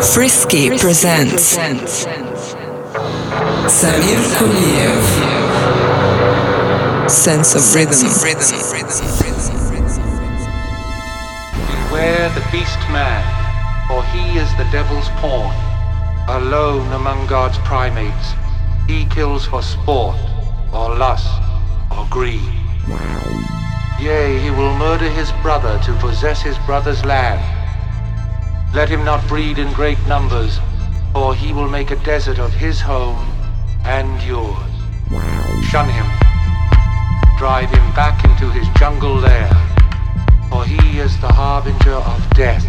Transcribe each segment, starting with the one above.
Frisky presents Samir Kuliev Sense of Rhythm. Beware the beast man, for he is the devil's pawn. Alone among God's primates, he kills for sport, or lust, or greed. Yea, he will murder his brother to possess his brother's land. Let him not breed in great numbers, for he will make a desert of his home and yours. Shun him. Drive him back into his jungle lair, for he is the harbinger of death.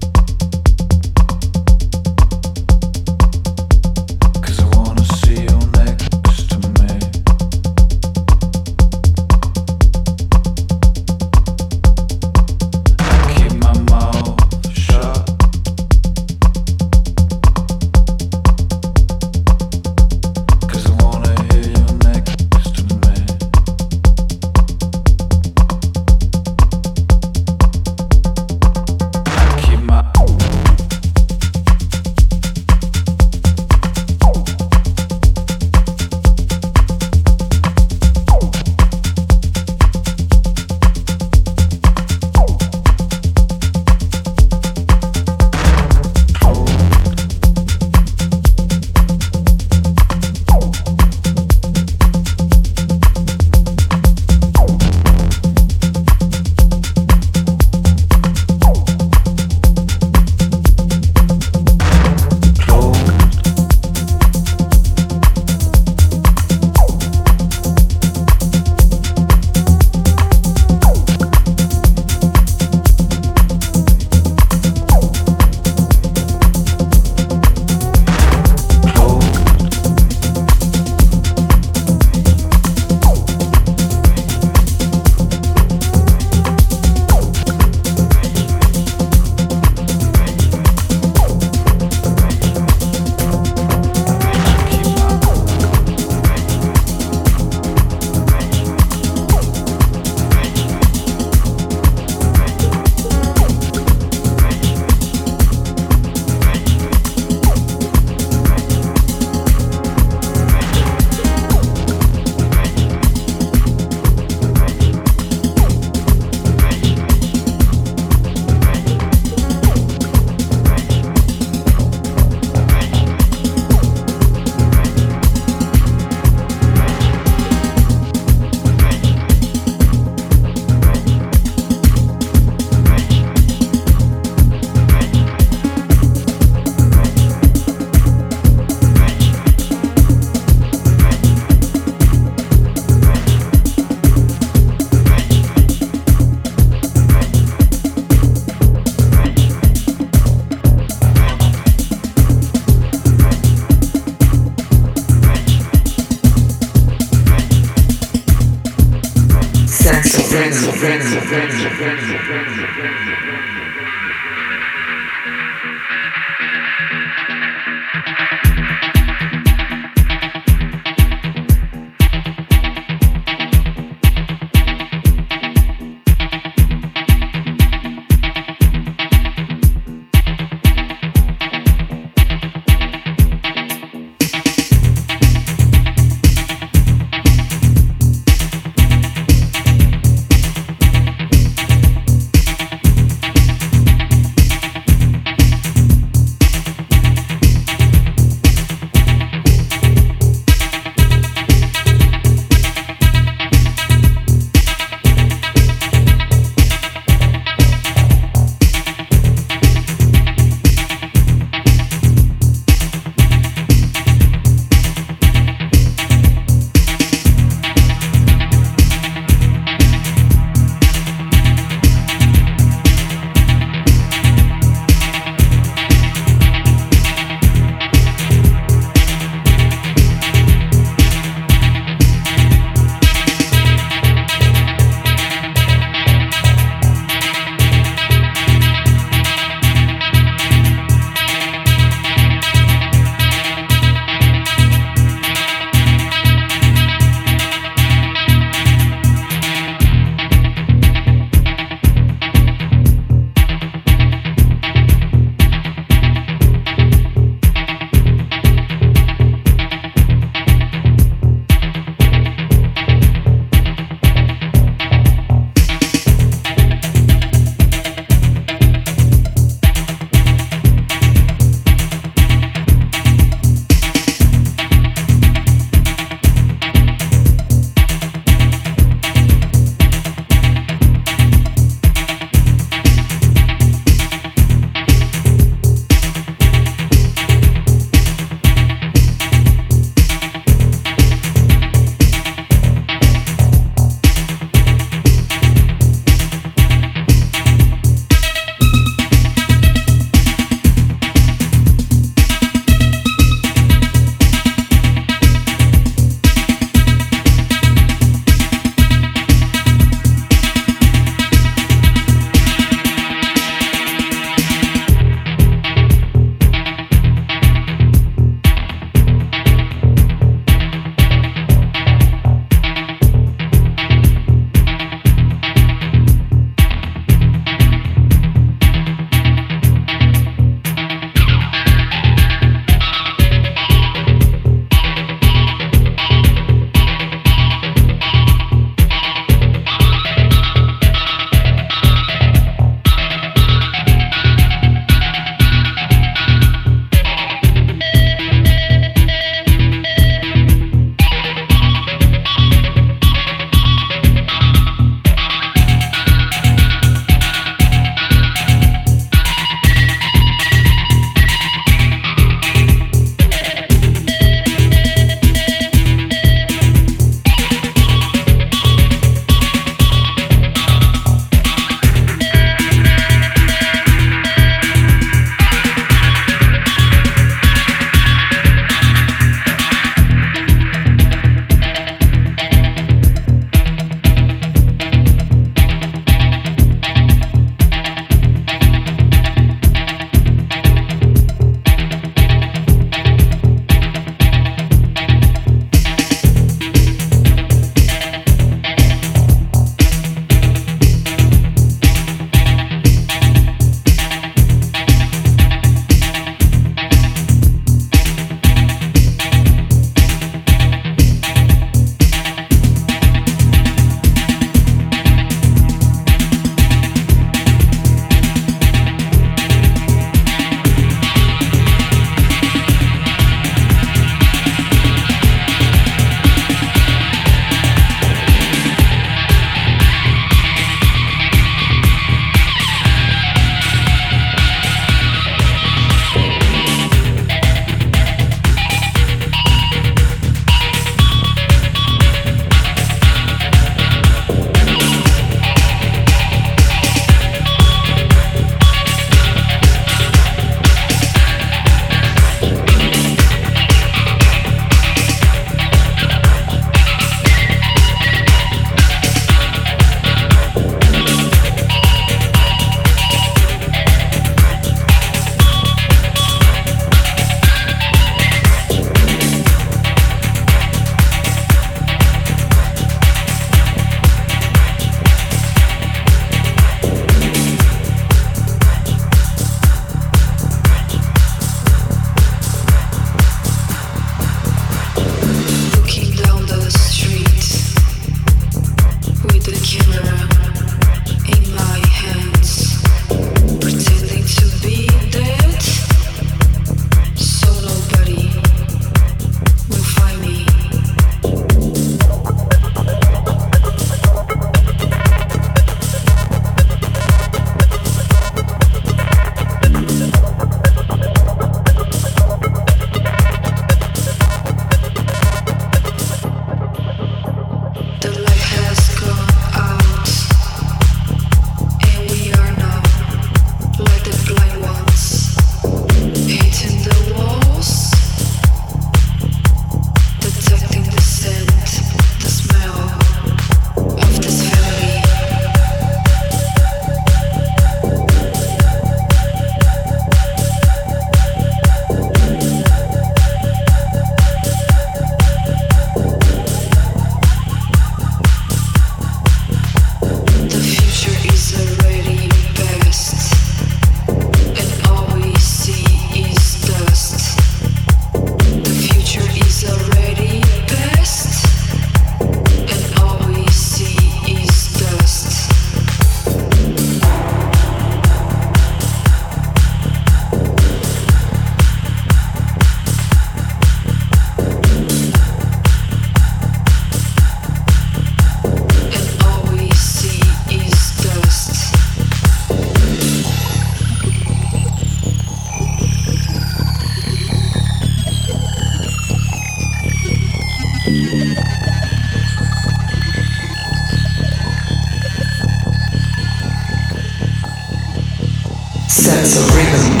Sense of rhythm.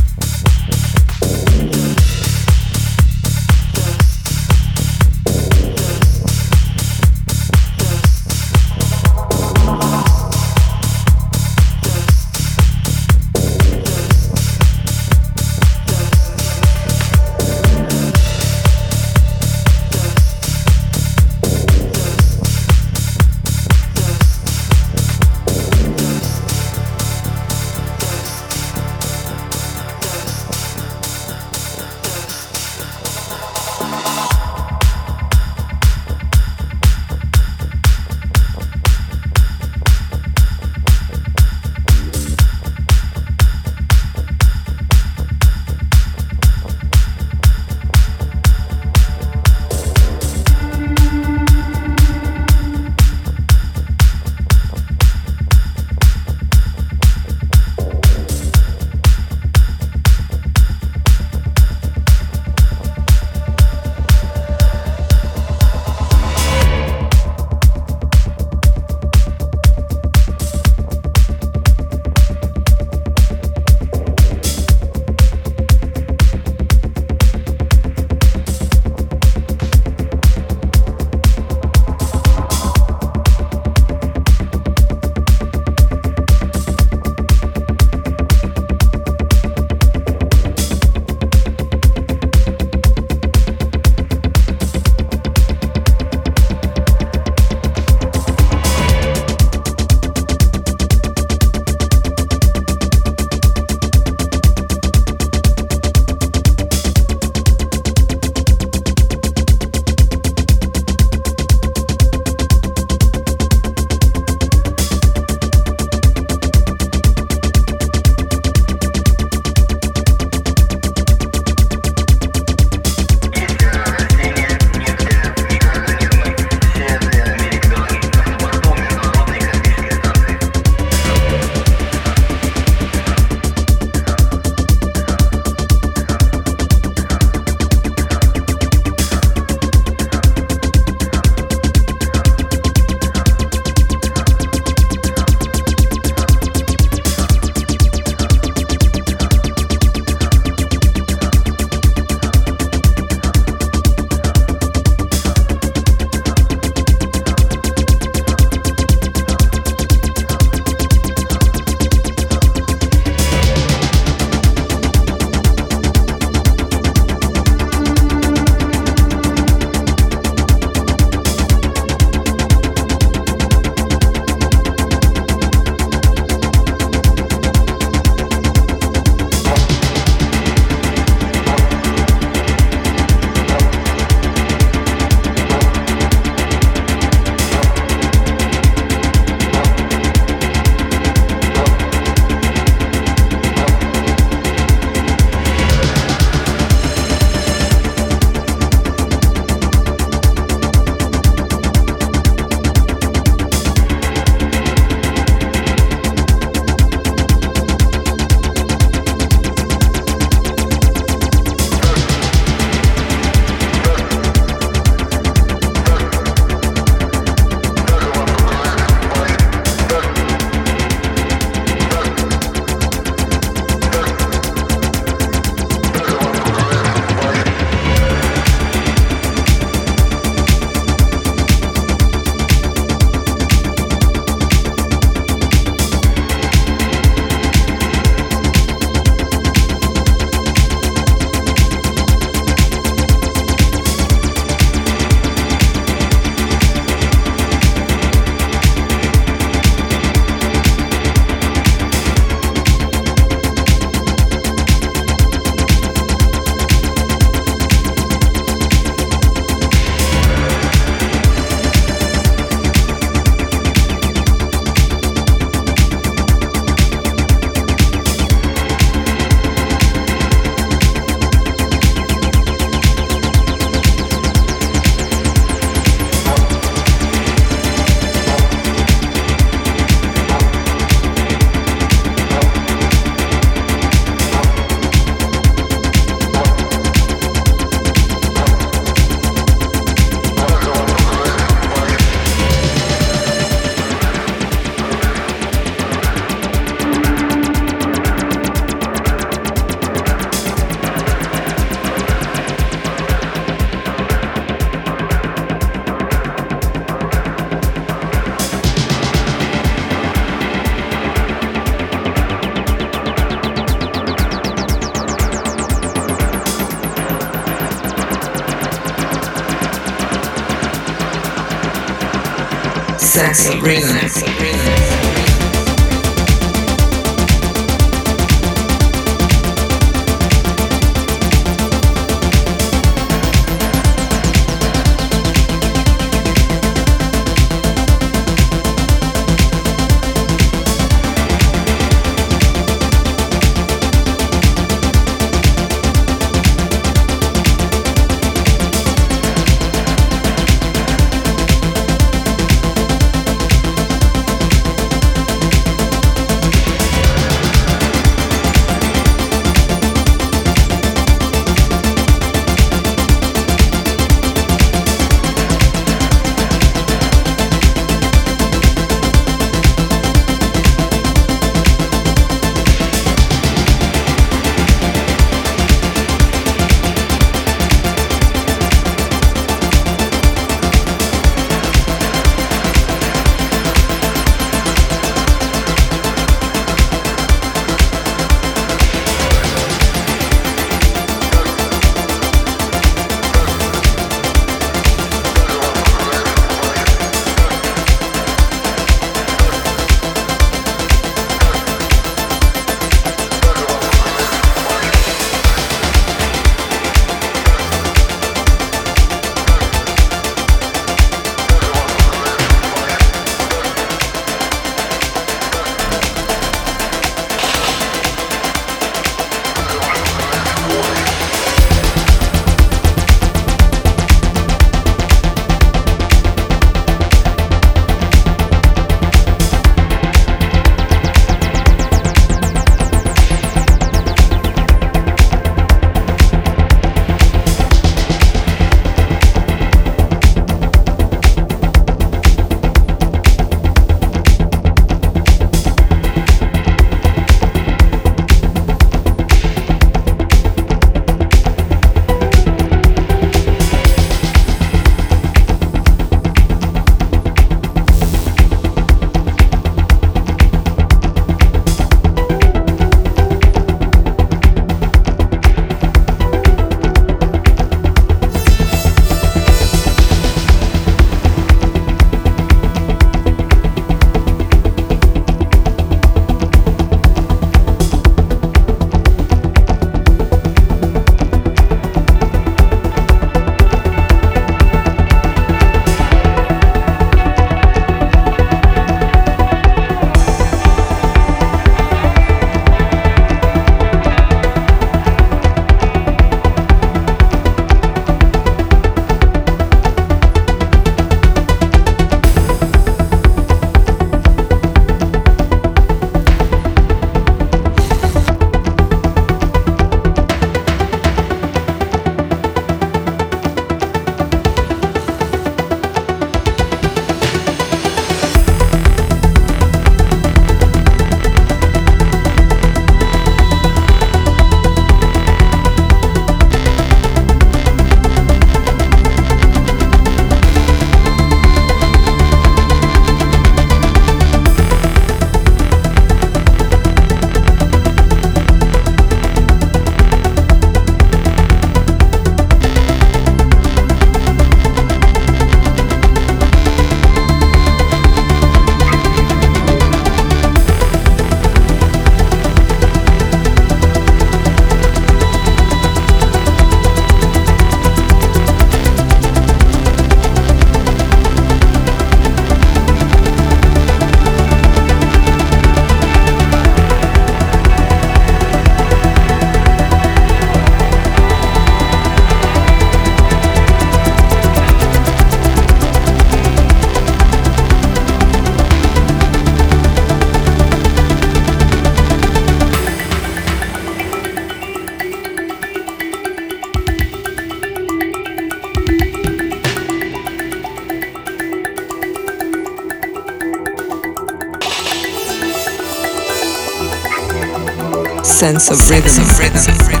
Sense of rhythm.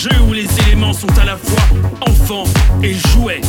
jeu où les éléments sont à la fois enfants et jouets.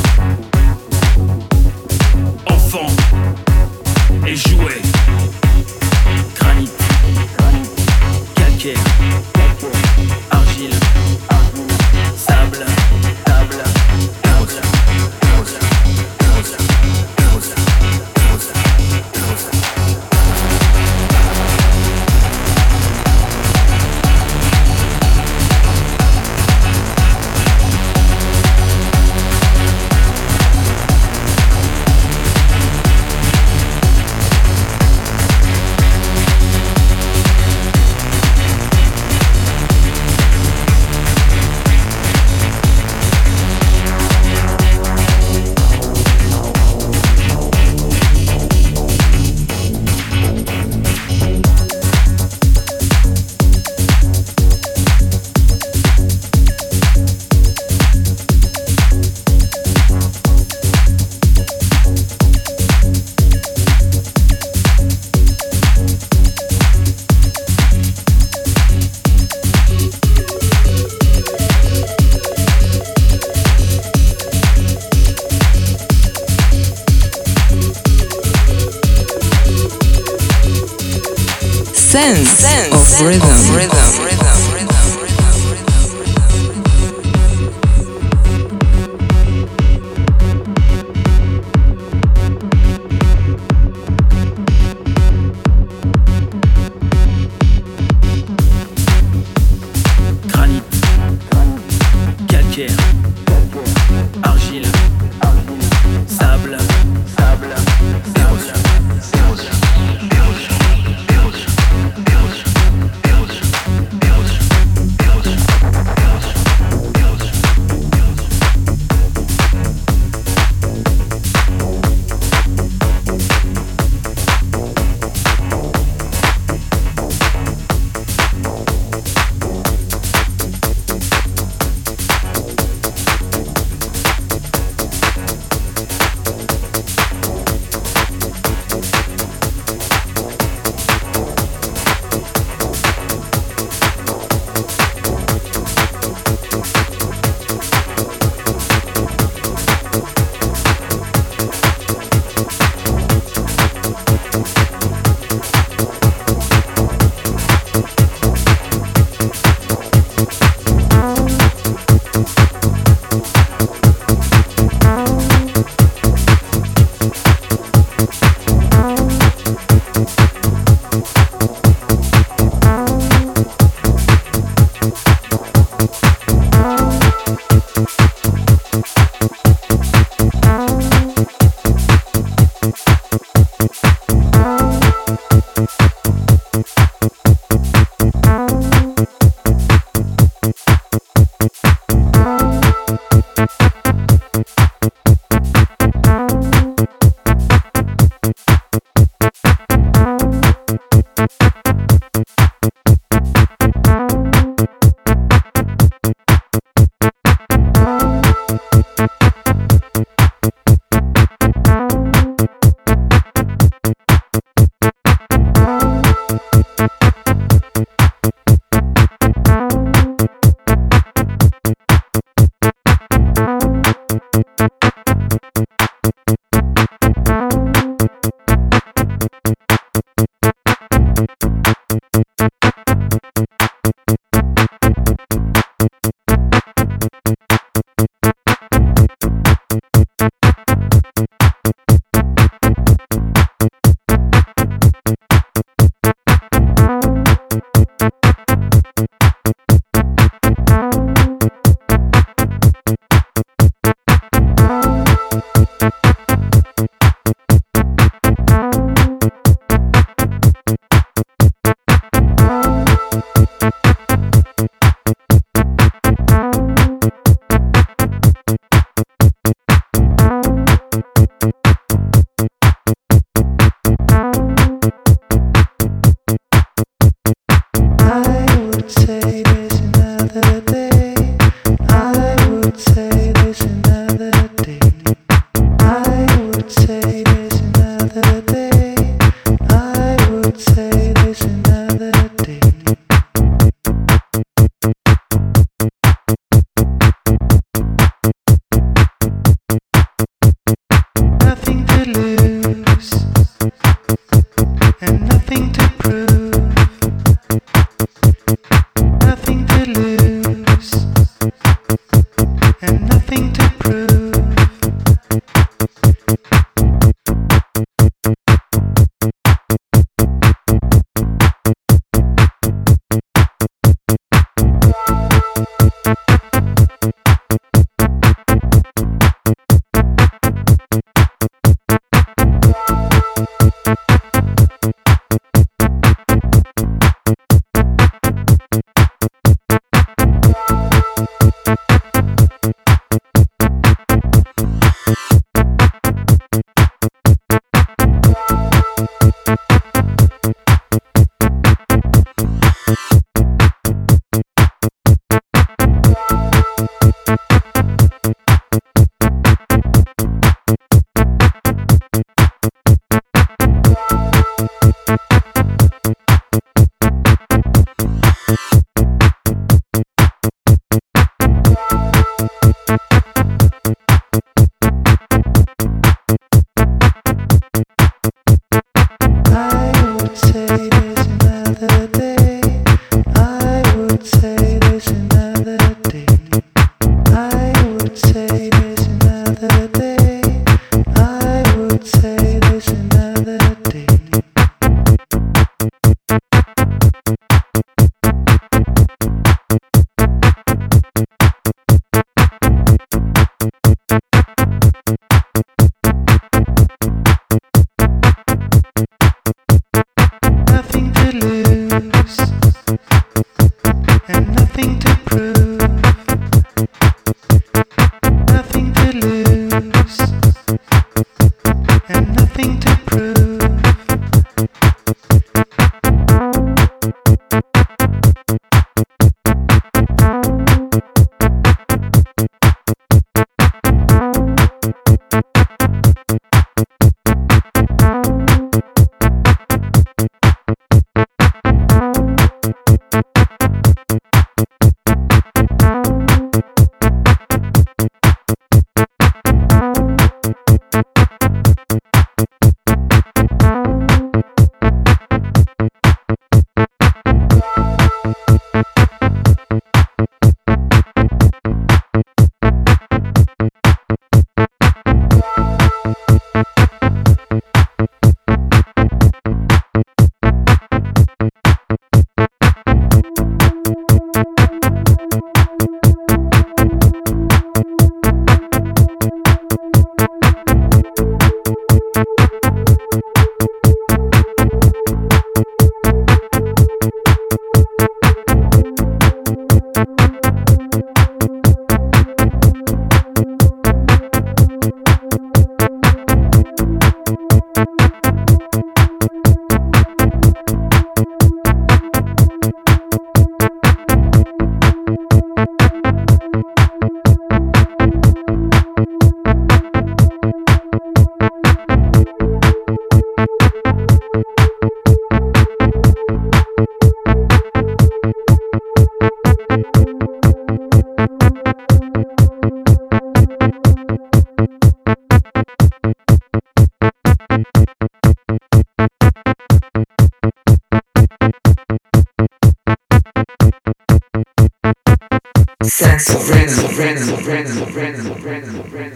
friends, friends, friends, friends, friends, friends, friends, friends.